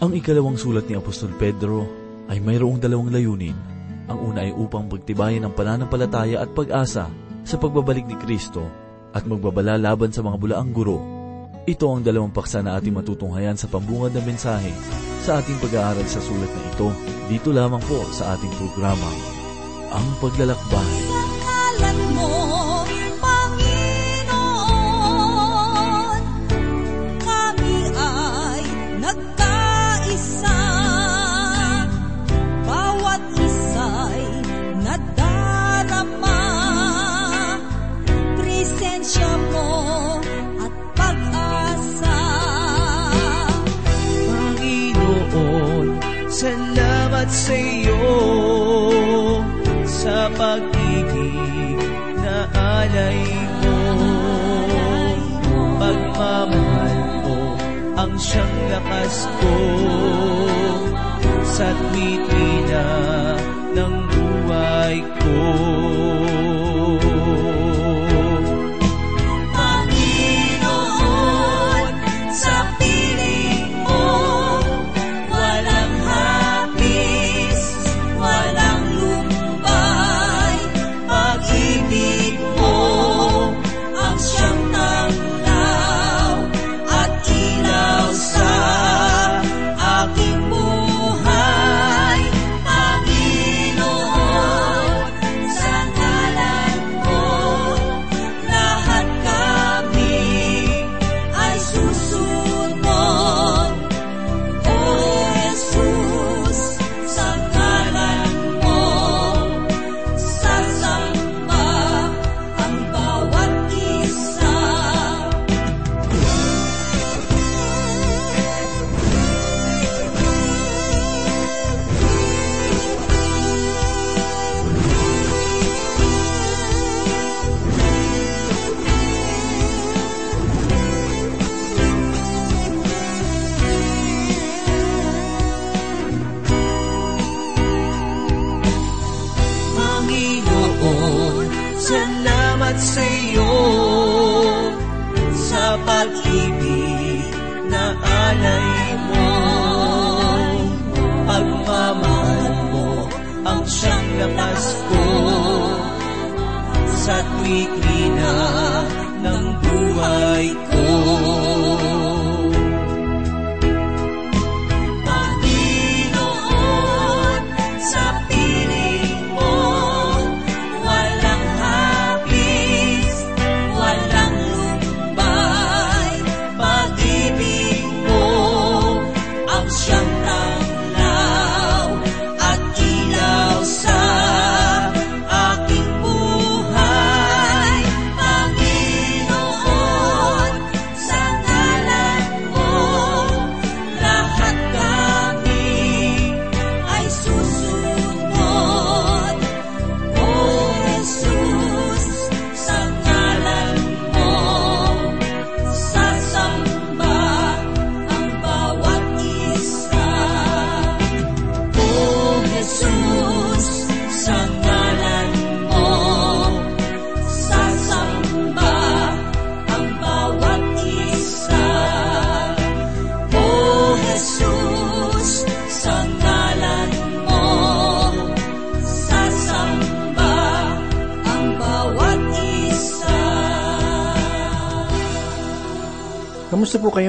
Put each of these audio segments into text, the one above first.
Ang ikalawang sulat ni Apostol Pedro ay mayroong dalawang layunin. Ang una ay upang pagtibayan ang pananampalataya at pag-asa sa pagbabalik ni Kristo at magbabala laban sa mga bulaang guro. Ito ang dalawang paksa na ating matutunghayan sa pambungad ng mensahe sa ating pag-aaral sa sulat na ito. Dito lamang po sa ating programa, Ang Paglalakbay. Mo, salamat sa iyo sa pag-ibig na alay mo. Pagmamahal mo ang siyang lakas ko sa tuwina ng buhay ko. Lakas ko sa tuwina ng buhay ko.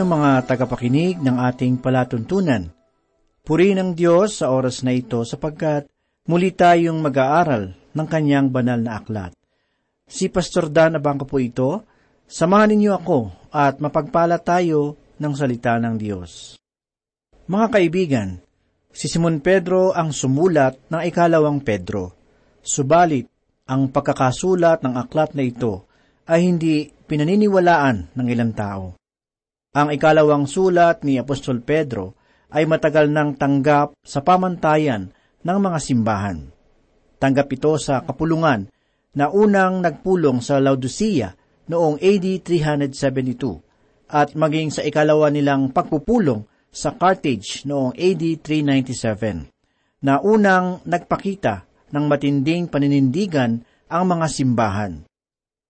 Kayo mga tagapakinig ng ating palatuntunan? Puri ng Diyos sa oras na ito sapagkat muli tayong mag-aaral ng kanyang banal na aklat. Si Pastor Dan Abangco po ito, samahan ninyo ako at mapagpala tayo ng salita ng Diyos. Mga kaibigan, si Simon Pedro ang sumulat ng ikalawang Pedro. Subalit, ang pagkakasulat ng aklat na ito ay hindi pinaniniwalaan ng ilang tao. Ang ikalawang sulat ni Apostol Pedro ay matagal nang tanggap sa pamantayan ng mga simbahan. Tanggap ito sa kapulungan na unang nagpulong sa Laodicea noong AD 372 at maging sa ikalawa nilang pagpupulong sa Carthage noong AD 397 na unang nagpakita ng matinding paninindigan ang mga simbahan.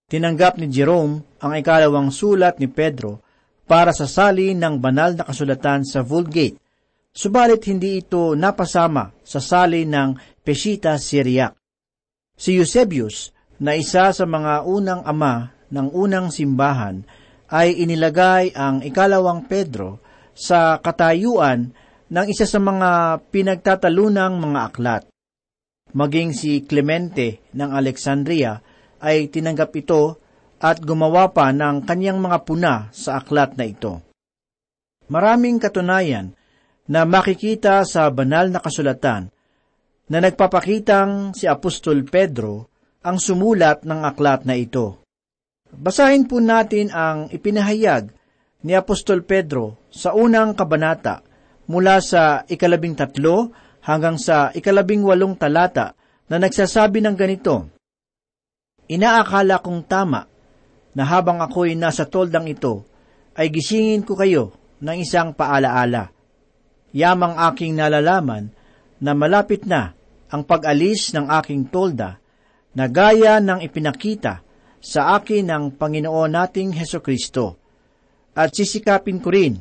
Tinanggap ni Jerome ang ikalawang sulat ni Pedro para sa sali ng banal na kasulatan sa Vulgate subalit hindi ito napasama sa sali ng Pesita Syriac. Si Eusebius, na isa sa mga unang ama ng unang simbahan, ay inilagay ang ikalawang Pedro sa katayuan ng isa sa mga pinagtatalunang mga aklat. Maging si Clemente ng Alexandria ay tinanggap ito at gumawa pa ng kanyang mga puna sa aklat na ito. Maraming katunayan na makikita sa banal na kasulatan na nagpapakitang si Apostol Pedro ang sumulat ng aklat na ito. Basahin po natin ang ipinahayag ni Apostol Pedro sa unang kabanata mula sa ikalabing tatlo hanggang sa ikalabing walong talata na nagsasabi ng ganito, Inaakala kong tama na habang ako'y nasa toldang ito, ay gisingin ko kayo ng isang paalaala. Yamang aking nalalaman na malapit na ang pag-alis ng aking tolda na gaya ng ipinakita sa akin ng Panginoon nating Heso Kristo. At sisikapin ko rin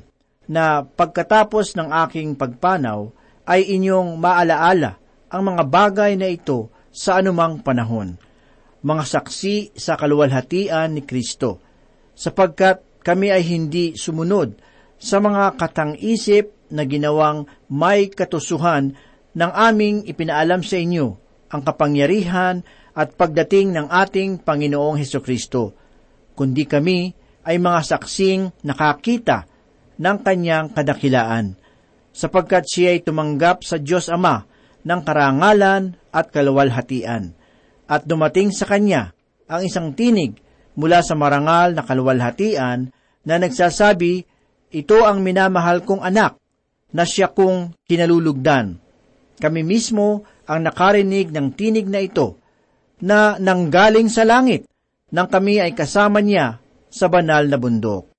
na pagkatapos ng aking pagpanaw ay inyong maalaala ang mga bagay na ito sa anumang panahon. Mga saksi sa kaluwalhatian ni Kristo, sapagkat kami ay hindi sumunod sa mga katang-isip na ginawang may katusuhan ng aming ipinaalam sa inyo ang kapangyarihan at pagdating ng ating Panginoong Heso Kristo, kundi kami ay mga saksing nakakita ng kanyang kadakilaan, sapagkat siya ay tumanggap sa Diyos Ama ng karangalan at kaluwalhatian, at dumating sa kanya ang isang tinig mula sa marangal na kaluwalhatian na nagsasabi, Ito ang minamahal kong anak, na siya kong kinalulugdan. Kami mismo ang nakarinig ng tinig na ito, na nanggaling sa langit, nang kami ay kasama niya sa banal na bundok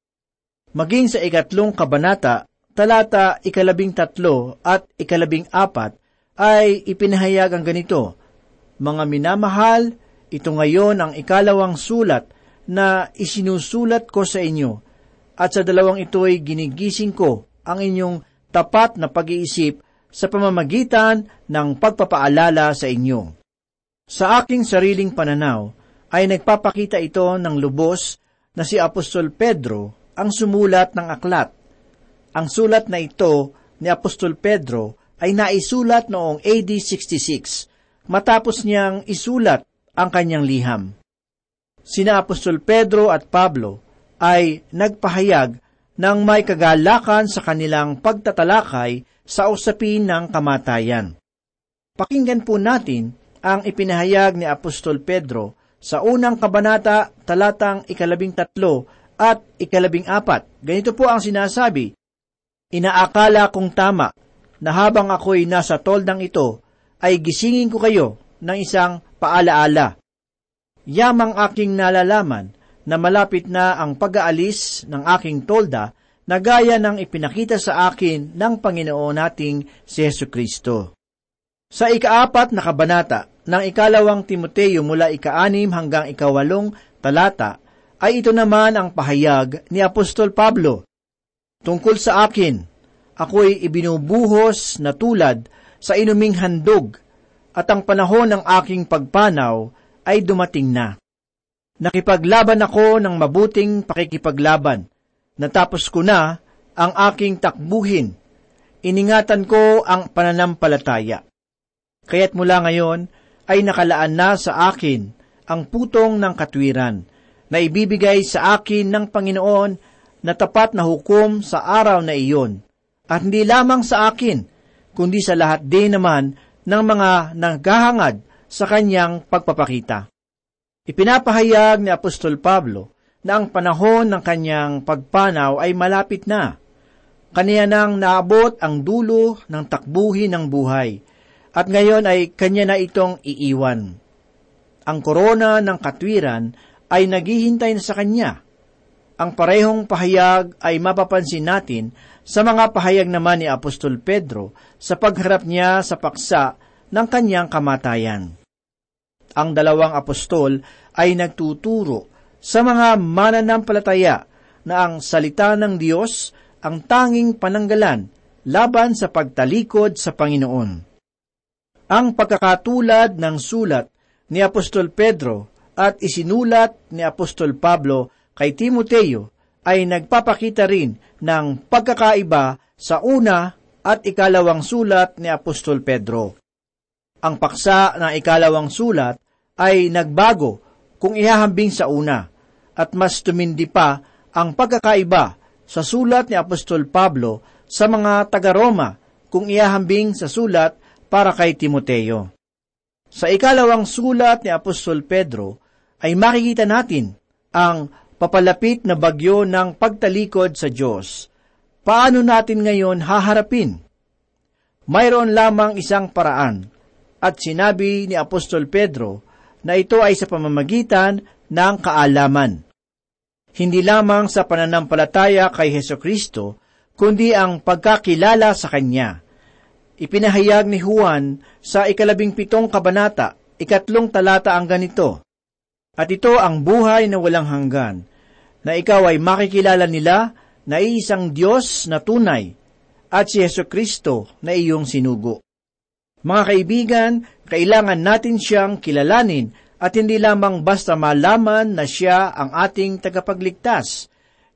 maging sa ikatlong kabanata, talata ikalabing tatlo at ikalabing apat, ay ipinahayag ang ganito, Mga minamahal, ito ngayon ang ikalawang sulat na isinusulat ko sa inyo, at sa dalawang ito ay ginigising ko ang inyong tapat na pag-iisip sa pamamagitan ng pagpapaalala sa inyo. Sa aking sariling pananaw, ay nagpapakita ito ng lubos na si Apostol Pedro ang sumulat ng aklat. Ang sulat na ito ni Apostol Pedro ay naisulat noong AD 66 matapos niyang isulat ang kanyang liham. Sina Apostol Pedro at Pablo ay nagpahayag ng may kagalakan sa kanilang pagtatalakay sa usapin ng kamatayan. Pakinggan po natin ang ipinahayag ni Apostol Pedro sa unang kabanata talatang ikalabing tatlo at ikalabing apat. Ganito po ang sinasabi, Inaakala kong tama na habang ako'y nasa toldang ito, ay gisingin ko kayo ng isang paalaala. Yamang aking nalalaman na malapit na ang pag-aalis ng aking tolda na gaya ng ipinakita sa akin ng Panginoon nating si Yesu Kristo. Sa ikaapat na kabanata ng ikalawang Timoteo mula ikaanim hanggang ikawalong talata, ay ito naman ang pahayag ni Apostol Pablo. Tungkol sa akin, ako'y ibinubuhos na tulad sa inuming handog at ang panahon ng aking pagpanaw ay dumating na. Nakipaglaban ako ng mabuting pakikipaglaban. Natapos ko na ang aking takbuhin. Iningatan ko ang pananampalataya. Kaya't mula ngayon ay nakalaan na sa akin ang putong ng katwiran na ibibigay sa akin ng Panginoon na tapat na hukom sa araw na iyon, at hindi lamang sa akin, kundi sa lahat din naman ng mga naghahangad sa kanyang pagpapakita. Ipinapahayag ni Apostol Pablo na ang panahon ng kanyang pagpanaw ay malapit na. Kaniya nang naabot ang dulo ng takbuhin ng buhay, at ngayon ay kanya na itong iiwan. Ang korona ng katwiran ay naghihintay na sa Kanya. Ang parehong pahayag ay mapapansin natin sa mga pahayag naman ni Apostol Pedro sa pagharap niya sa paksa ng kanyang kamatayan. Ang dalawang apostol ay nagtuturo sa mga mananampalataya na ang salita ng Diyos ang tanging pananggalan laban sa pagtalikod sa Panginoon. Ang pagkakatulad ng sulat ni Apostol Pedro at isinulat ni Apostol Pablo kay Timoteo ay nagpapakita rin ng pagkakaiba sa una at ikalawang sulat ni Apostol Pedro. Ang paksa ng ikalawang sulat ay nagbago kung ihahambing sa una at mas tumindi pa ang pagkakaiba sa sulat ni Apostol Pablo sa mga taga-Roma kung ihahambing sa sulat para kay Timoteo. Sa ikalawang sulat ni Apostol Pedro ay makikita natin ang papalapit na bagyo ng pagtalikod sa Diyos. Paano natin ngayon haharapin? Mayroon lamang isang paraan at sinabi ni Apostol Pedro na ito ay sa pamamagitan ng kaalaman. Hindi lamang sa pananampalataya kay Heso Kristo, kundi ang pagkakilala sa Kanya. Ipinahayag ni Juan sa ikalabing pitong kabanata, ikatlong talata ang ganito, At ito ang buhay na walang hanggan, na ikaw ay makikilala nila na iisang Diyos na tunay, at si Heso Kristo na iyong sinugo. Mga kaibigan, kailangan natin siyang kilalanin at hindi lamang basta malaman na siya ang ating tagapagligtas.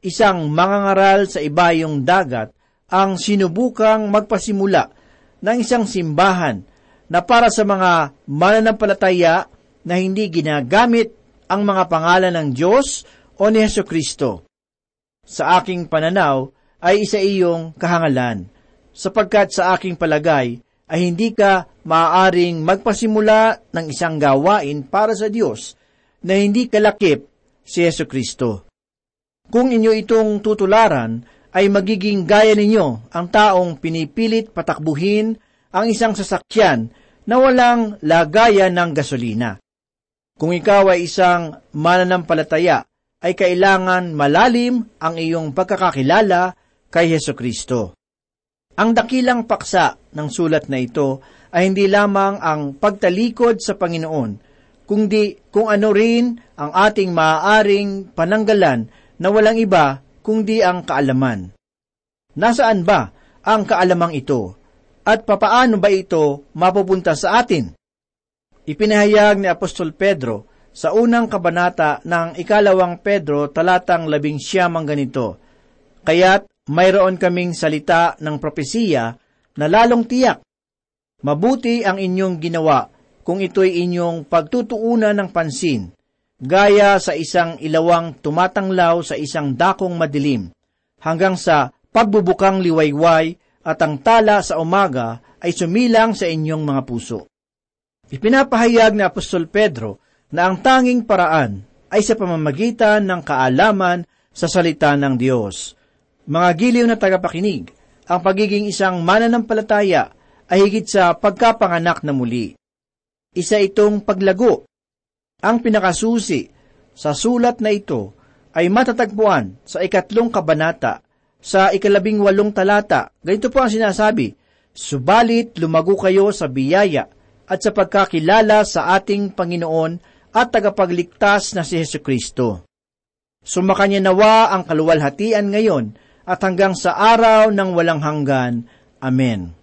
Isang mangangaral sa ibayong dagat ang sinubukang magpasimula ng isang simbahan na para sa mga mananampalataya na hindi ginagamit ang mga pangalan ng Diyos o ni Yeso Kristo. Sa aking pananaw ay isa iyong kahangalan, sapagkat sa aking palagay ay hindi ka maaaring magpasimula ng isang gawain para sa Diyos na hindi kalakip si Yesu Kristo. Kung inyo itong tutularan, ay magiging gaya ninyo ang taong pinipilit patakbuhin ang isang sasakyan na walang lagayan ng gasolina. Kung ikaw ay isang mananampalataya, ay kailangan malalim ang iyong pagkakakilala kay Heso Kristo. Ang dakilang paksa ng sulat na ito ay hindi lamang ang pagtalikod sa Panginoon, kundi kung ano rin ang ating maaaring pananggalan na walang iba kundi ang kaalaman. Nasaan ba ang kaalamang ito? At papaano ba ito mapupunta sa atin? Ipinahayag ni Apostol Pedro sa unang kabanata ng ikalawang Pedro talatang labing siyam ang ganito, Kaya't mayroon kaming salita ng propesiya na lalong tiyak. Mabuti ang inyong ginawa kung ito'y inyong pagtutuunan ng pansin, gaya sa isang ilawang tumatanglaw sa isang dakong madilim, hanggang sa pagbubukang liwayway at ang tala sa umaga ay sumilang sa inyong mga puso. Ipinapahayag ni Apostol Pedro na ang tanging paraan ay sa pamamagitan ng kaalaman sa salita ng Diyos. Mga giliw na tagapakinig, ang pagiging isang mananampalataya ay higit sa pagkapanganak na muli. Isa itong paglago. Ang pinakasusi sa sulat na ito ay matatagpuan sa ikatlong kabanata sa ikalabing walong talata. Ganito po ang sinasabi, Subalit lumago kayo sa biyaya at sa pagkakilala sa ating Panginoon at tagapagligtas na si Heso Kristo. Sumakanya nawa ang kaluwalhatian ngayon at hanggang sa araw ng walang hanggan. Amen.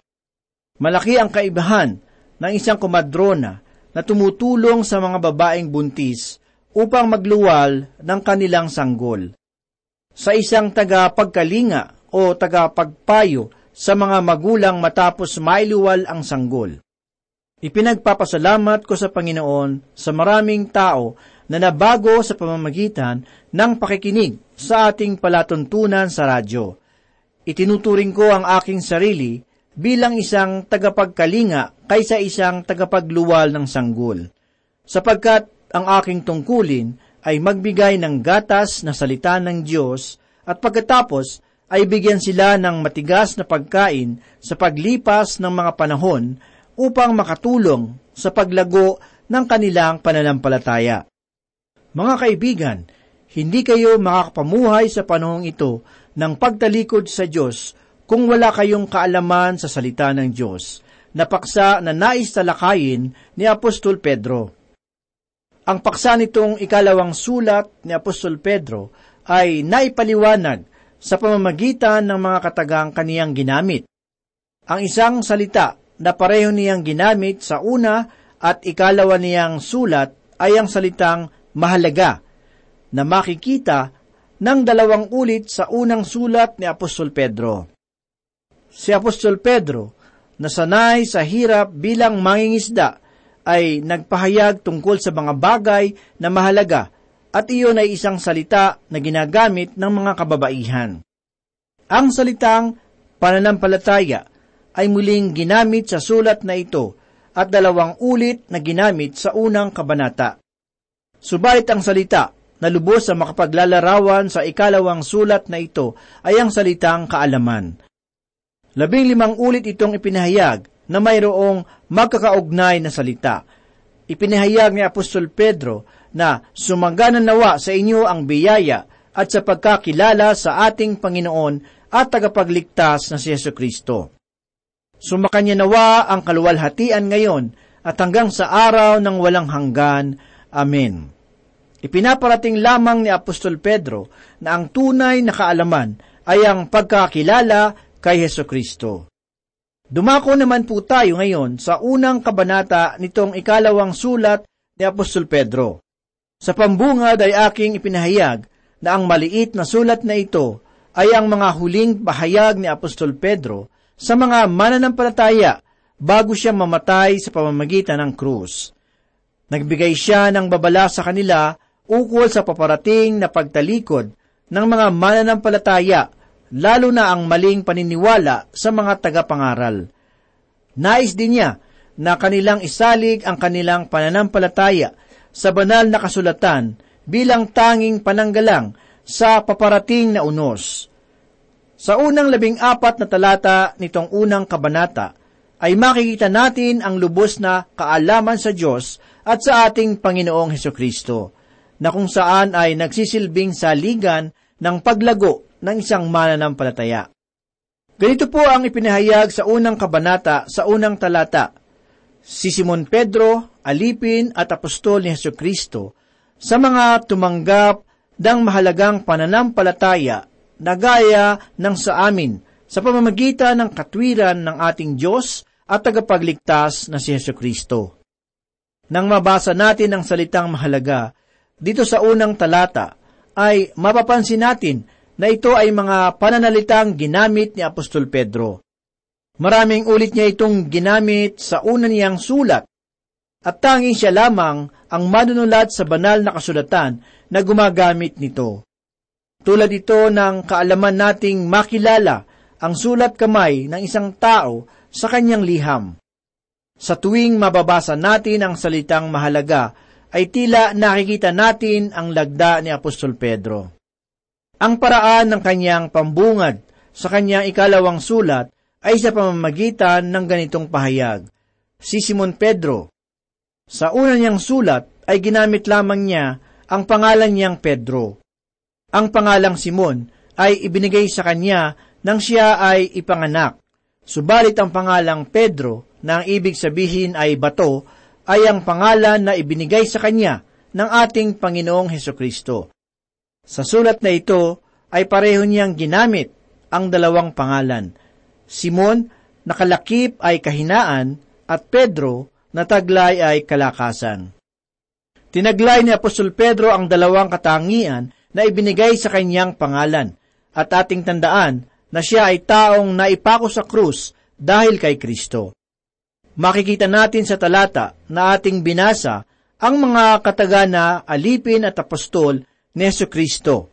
Malaki ang kaibahan ng isang kumadrona na tumutulong sa mga babaeng buntis upang magluwal ng kanilang sanggol. Sa isang tagapagkalinga o tagapagpayo sa mga magulang matapos mailuwal ang sanggol. Ipinagpapasalamat ko sa Panginoon sa maraming tao na nabago sa pamamagitan ng pakikinig sa ating palatuntunan sa radyo. Itinuturing ko ang aking sarili bilang isang tagapagkalinga kaysa isang tagapagluwal ng sanggol, sapagkat ang aking tungkulin ay magbigay ng gatas na salita ng Diyos at pagkatapos ay bigyan sila ng matigas na pagkain sa paglipas ng mga panahon upang makatulong sa paglago ng kanilang pananampalataya. Mga kaibigan, hindi kayo makakapamuhay sa panahong ito ng pagtalikod sa Diyos kung wala kayong kaalaman sa salita ng Diyos, na paksa na nais talakayin ni Apostol Pedro. Ang paksa nitong ikalawang sulat ni Apostol Pedro ay naipaliwanag sa pamamagitan ng mga katagang kaniyang ginamit. Ang isang salita na pareho niyang ginamit sa una at ikalawa niyang sulat ay ang salitang mahalaga na makikita ng dalawang ulit sa unang sulat ni Apostol Pedro. Si Apostol Pedro, na sanay sa hirap bilang mangingisda, ay nagpahayag tungkol sa mga bagay na mahalaga at iyon ay isang salita na ginagamit ng mga kababaihan. Ang salitang pananampalataya ay muling ginamit sa sulat na ito at dalawang ulit na ginamit sa unang kabanata. Subalit ang salita na lubos sa makapaglalarawan sa ikalawang sulat na ito ay ang salitang kaalaman. Labing limang ulit itong ipinahayag na mayroong magkakaugnay na salita. Ipinahayag ni Apostol Pedro na sumagana nawa sa inyo ang biyaya at sa pagkakilala sa ating Panginoon at tagapagligtas na si Yesu Kristo. Sumakanya nawa ang kaluwalhatian ngayon at hanggang sa araw ng walang hanggan. Amen. Ipinaparating lamang ni Apostol Pedro na ang tunay na kaalaman ay ang pagkakilala kay Heso Kristo. Dumako naman po tayo ngayon sa unang kabanata nitong ikalawang sulat ni Apostol Pedro. Sa pambungad ay aking ipinahayag na ang maliit na sulat na ito ay ang mga huling pahayag ni Apostol Pedro sa mga mananampalataya bago siya mamatay sa pamamagitan ng krus. Nagbigay siya ng babala sa kanila ukol sa paparating na pagtalikod ng mga mananampalataya, lalo na ang maling paniniwala sa mga tagapangaral. Nais din niya na kanilang isalig ang kanilang pananampalataya sa banal na kasulatan bilang tanging pananggalang sa paparating na unos. Sa unang labing apat na talata nitong unang kabanata, ay makikita natin ang lubos na kaalaman sa Diyos at sa ating Panginoong Heso Kristo na kung saan ay nagsisilbing saligan ng paglago ng isang mananampalataya. Ganito po ang ipinahayag sa unang kabanata sa unang talata. Si Simon Pedro, alipin at apostol ni Heso Kristo sa mga tumanggap ng mahalagang pananampalataya na gaya ng sa amin sa pamamagitan ng katwiran ng ating Diyos at tagapagligtas na si Heso Kristo. Nang mabasa natin ang salitang mahalaga, dito sa unang talata, ay mapapansin natin na ito ay mga pananalitang ginamit ni Apostol Pedro. Maraming ulit niya itong ginamit sa una niyang sulat, at tanging siya lamang ang manunulat sa banal na kasulatan na gumagamit nito. Tulad ito ng kaalaman nating makilala ang sulat kamay ng isang tao sa kanyang liham. Sa tuwing mababasa natin ang salitang mahalaga, ay tila nakikita natin ang lagda ni Apostol Pedro. Ang paraan ng kanyang pambungad sa kanyang ikalawang sulat ay sa pamamagitan ng ganitong pahayag. Si Simon Pedro, sa una niyang sulat ay ginamit lamang niya ang pangalan niyang Pedro. Ang pangalang Simon ay ibinigay sa kanya nang siya ay ipanganak. Subalit ang pangalang Pedro na ang ibig sabihin ay bato ay ang pangalan na ibinigay sa kanya ng ating Panginoong Heso Kristo. Sa sulat na ito ay pareho niyang ginamit ang dalawang pangalan. Simon, nakalakip ay kahinaan, at Pedro, na taglay ay kalakasan. Tinaglay ni Apostol Pedro ang dalawang katangian na ibinigay sa kanyang pangalan, at ating tandaan na siya ay taong naipako sa krus dahil kay Kristo makikita natin sa talata na ating binasa ang mga katagana alipin at apostol ni Yesu Kristo.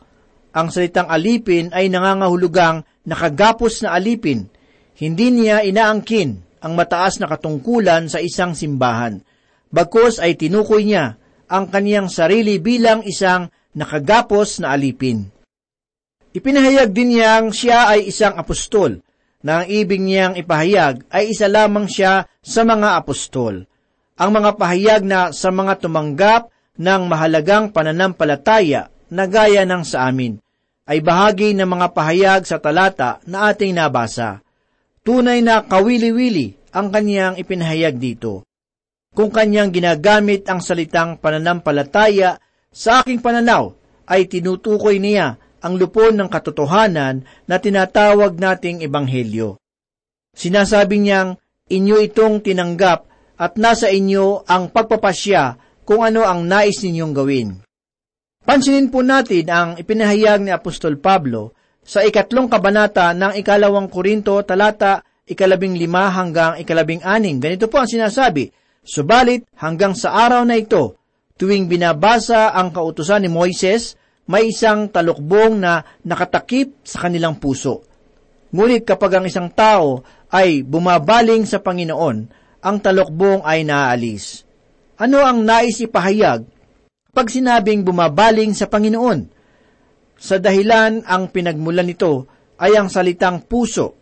Ang salitang alipin ay nangangahulugang nakagapos na alipin. Hindi niya inaangkin ang mataas na katungkulan sa isang simbahan. Bagkos ay tinukoy niya ang kaniyang sarili bilang isang nakagapos na alipin. Ipinahayag din niyang siya ay isang apostol na ang ibig niyang ipahayag ay isa lamang siya sa mga apostol. Ang mga pahayag na sa mga tumanggap ng mahalagang pananampalataya na gaya ng sa amin ay bahagi ng mga pahayag sa talata na ating nabasa. Tunay na kawili-wili ang kanyang ipinahayag dito. Kung kanyang ginagamit ang salitang pananampalataya, sa aking pananaw ay tinutukoy niya ang lupon ng katotohanan na tinatawag nating ebanghelyo. Sinasabi niyang inyo itong tinanggap at nasa inyo ang pagpapasya kung ano ang nais ninyong gawin. Pansinin po natin ang ipinahayag ni Apostol Pablo sa ikatlong kabanata ng ikalawang Korinto talata ikalabing lima hanggang ikalabing aning. Ganito po ang sinasabi, Subalit hanggang sa araw na ito, tuwing binabasa ang kautusan ni Moises, may isang talukbong na nakatakip sa kanilang puso. Ngunit kapag ang isang tao ay bumabaling sa Panginoon, ang talokbong ay naaalis. Ano ang nais ipahayag pag sinabing bumabaling sa Panginoon? Sa dahilan ang pinagmulan nito ay ang salitang puso.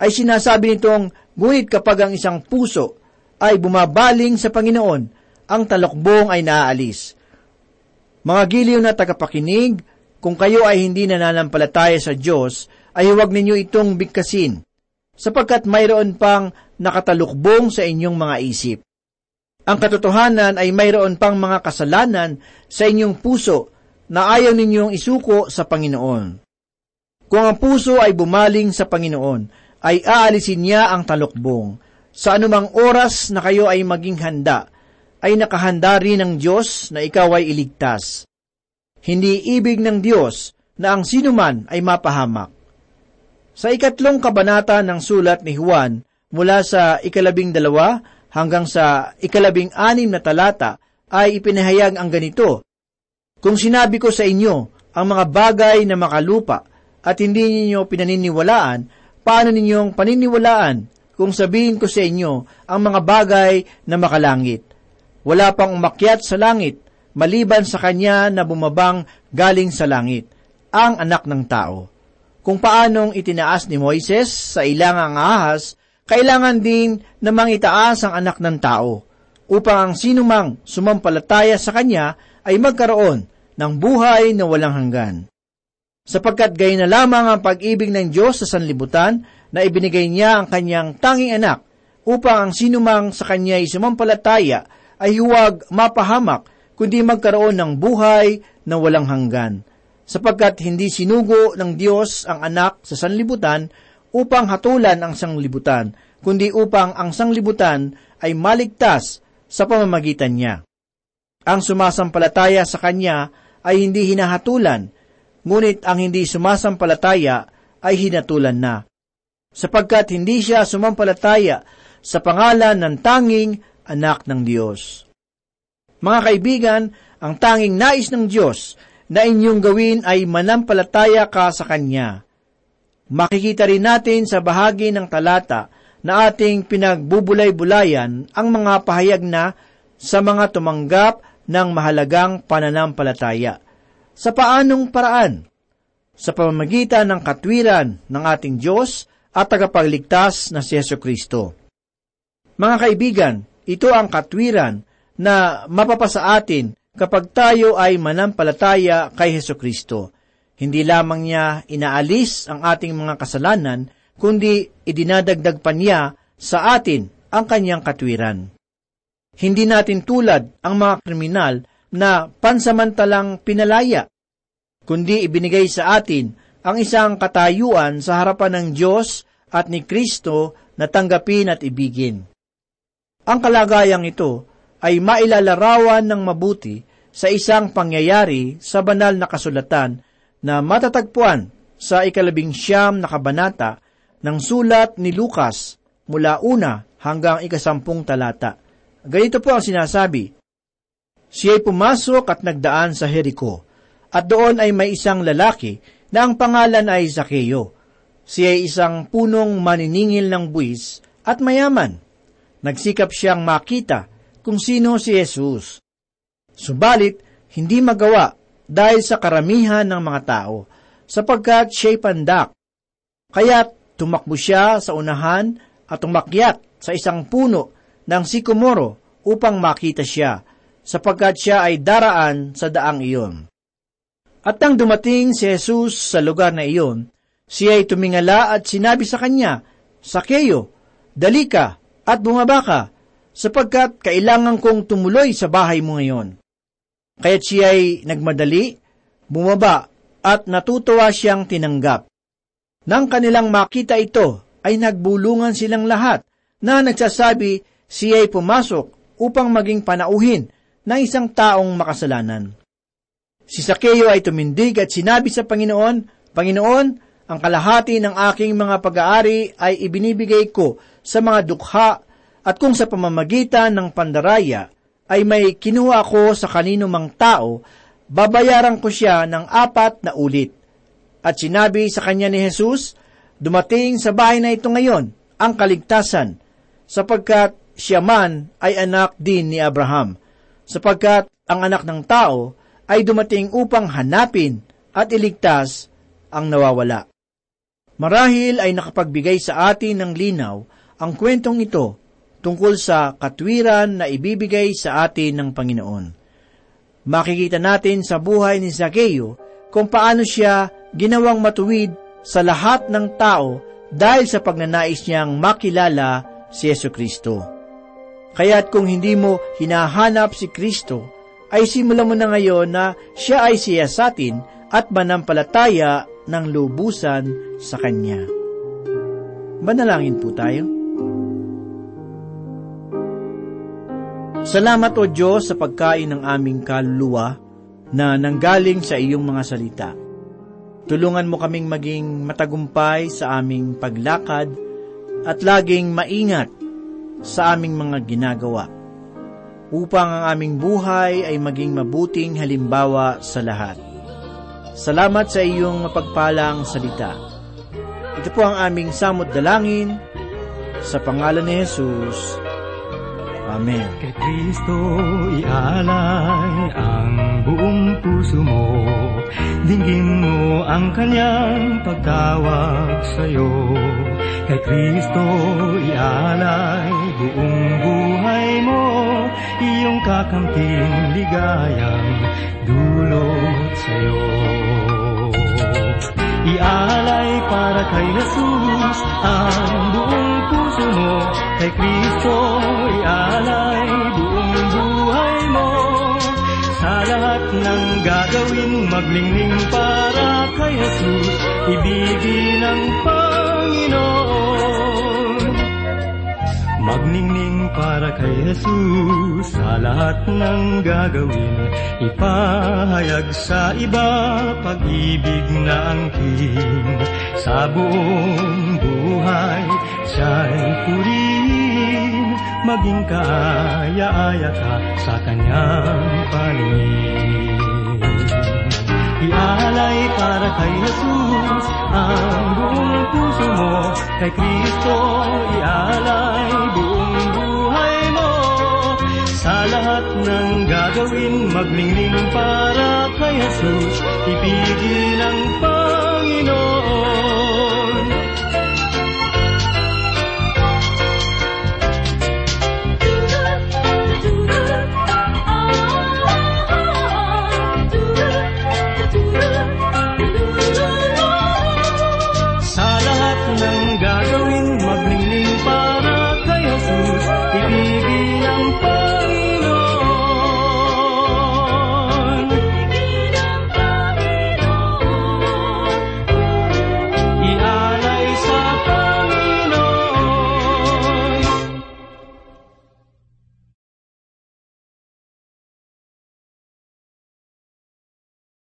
Ay sinasabi nitong, ngunit kapag ang isang puso ay bumabaling sa Panginoon, ang talokbong ay naaalis. Mga giliw na tagapakinig, kung kayo ay hindi nananampalataya sa Diyos, ay huwag ninyo itong bigkasin sapagkat mayroon pang nakatalukbong sa inyong mga isip. Ang katotohanan ay mayroon pang mga kasalanan sa inyong puso na ayaw ninyong isuko sa Panginoon. Kung ang puso ay bumaling sa Panginoon, ay aalisin niya ang talukbong. Sa anumang oras na kayo ay maging handa, ay nakahanda rin ng Diyos na ikaw ay iligtas. Hindi ibig ng Diyos na ang sinuman ay mapahamak. Sa ikatlong kabanata ng sulat ni Juan, mula sa ikalabing dalawa hanggang sa ikalabing anim na talata, ay ipinahayag ang ganito, Kung sinabi ko sa inyo ang mga bagay na makalupa at hindi ninyo pinaniniwalaan, paano ninyong paniniwalaan kung sabihin ko sa inyo ang mga bagay na makalangit? Wala pang umakyat sa langit, maliban sa kanya na bumabang galing sa langit, ang anak ng tao kung paanong itinaas ni Moises sa ilangang ahas, kailangan din namang itaas ang anak ng tao, upang ang sinumang sumampalataya sa kanya ay magkaroon ng buhay na walang hanggan. Sapagkat gayon na lamang ang pag-ibig ng Diyos sa sanlibutan na ibinigay niya ang kanyang tanging anak upang ang sinumang sa kanya ay sumampalataya ay huwag mapahamak kundi magkaroon ng buhay na walang hanggan sapagkat hindi sinugo ng Diyos ang anak sa sanlibutan upang hatulan ang sanglibutan, kundi upang ang sanglibutan ay maligtas sa pamamagitan niya. Ang sumasampalataya sa Kanya ay hindi hinahatulan, ngunit ang hindi sumasampalataya ay hinatulan na, sapagkat hindi siya sumampalataya sa pangalan ng tanging anak ng Diyos. Mga kaibigan, ang tanging nais ng Diyos na inyong gawin ay manampalataya ka sa Kanya. Makikita rin natin sa bahagi ng talata na ating pinagbubulay-bulayan ang mga pahayag na sa mga tumanggap ng mahalagang pananampalataya. Sa paanong paraan? Sa pamamagitan ng katwiran ng ating Diyos at tagapagligtas na si Yeso Kristo. Mga kaibigan, ito ang katwiran na mapapasa atin kapag tayo ay manampalataya kay Heso Kristo. Hindi lamang niya inaalis ang ating mga kasalanan, kundi idinadagdag pa niya sa atin ang kanyang katwiran. Hindi natin tulad ang mga kriminal na pansamantalang pinalaya, kundi ibinigay sa atin ang isang katayuan sa harapan ng Diyos at ni Kristo na tanggapin at ibigin. Ang kalagayang ito ay mailalarawan ng mabuti sa isang pangyayari sa banal na kasulatan na matatagpuan sa ikalabing siyam na kabanata ng sulat ni Lucas mula una hanggang ikasampung talata. Ganito po ang sinasabi, Siya'y pumasok at nagdaan sa Jericho, at doon ay may isang lalaki na ang pangalan ay Zakeo. Siya'y isang punong maniningil ng buwis at mayaman. Nagsikap siyang makita kung sino si Jesus. Subalit, hindi magawa dahil sa karamihan ng mga tao, sapagkat siya'y pandak. Kaya tumakbo siya sa unahan at umakyat sa isang puno ng sikomoro upang makita siya, sapagkat siya ay daraan sa daang iyon. At nang dumating si Jesus sa lugar na iyon, siya ay tumingala at sinabi sa kanya, Sakeyo, dali ka at bumaba ka, sapagkat kailangan kong tumuloy sa bahay mo ngayon. Kaya't siya ay nagmadali, bumaba, at natutuwa siyang tinanggap. Nang kanilang makita ito, ay nagbulungan silang lahat na nagsasabi siya ay pumasok upang maging panauhin ng isang taong makasalanan. Si Sakeo ay tumindig at sinabi sa Panginoon, Panginoon, ang kalahati ng aking mga pag-aari ay ibinibigay ko sa mga dukha at kung sa pamamagitan ng pandaraya ay may kinuha ko sa kanino mang tao, babayaran ko siya ng apat na ulit. At sinabi sa kanya ni Jesus, Dumating sa bahay na ito ngayon ang kaligtasan, sapagkat siya man ay anak din ni Abraham, sapagkat ang anak ng tao ay dumating upang hanapin at iligtas ang nawawala. Marahil ay nakapagbigay sa atin ng linaw ang kwentong ito tungkol sa katwiran na ibibigay sa atin ng Panginoon. Makikita natin sa buhay ni Zaccheo kung paano siya ginawang matuwid sa lahat ng tao dahil sa pagnanais niyang makilala si Yesu Kristo. Kaya't kung hindi mo hinahanap si Kristo, ay simulan mo na ngayon na siya ay siya sa atin at manampalataya ng lubusan sa Kanya. Manalangin po tayo. Salamat o Diyos sa pagkain ng aming kaluluwa na nanggaling sa iyong mga salita. Tulungan mo kaming maging matagumpay sa aming paglakad at laging maingat sa aming mga ginagawa upang ang aming buhay ay maging mabuting halimbawa sa lahat. Salamat sa iyong mapagpalang salita. Ito po ang aming samot dalangin sa pangalan ni Jesus. Amen. Kay Kristo ialay ang buong puso mo. Dinggin mo ang kanyang pagtawag sa'yo. Kay Kristo ialay buong buhay mo. Iyong kakamting ligayang dulot sa'yo. Ialay para kay Jesus ang buong puso mo Kay Kristo ialay buong buhay mo. Sa lahat ng gagawin maglingning para kay Jesus Ibigin ang Panginoon. Magningning para kay Jesus sa lahat ng gagawin Ipahayag sa iba pag-ibig na angkin Sa buong buhay siya'y purihin Maging kaaya-aya ka sa kanyang paningin. Ialay para kay Jesus ang buong puso mo. Kay Kristo ialay buong buhay mo. Sa lahat ng gagawin maglingling para kay Jesus Ibigin ang Panginoon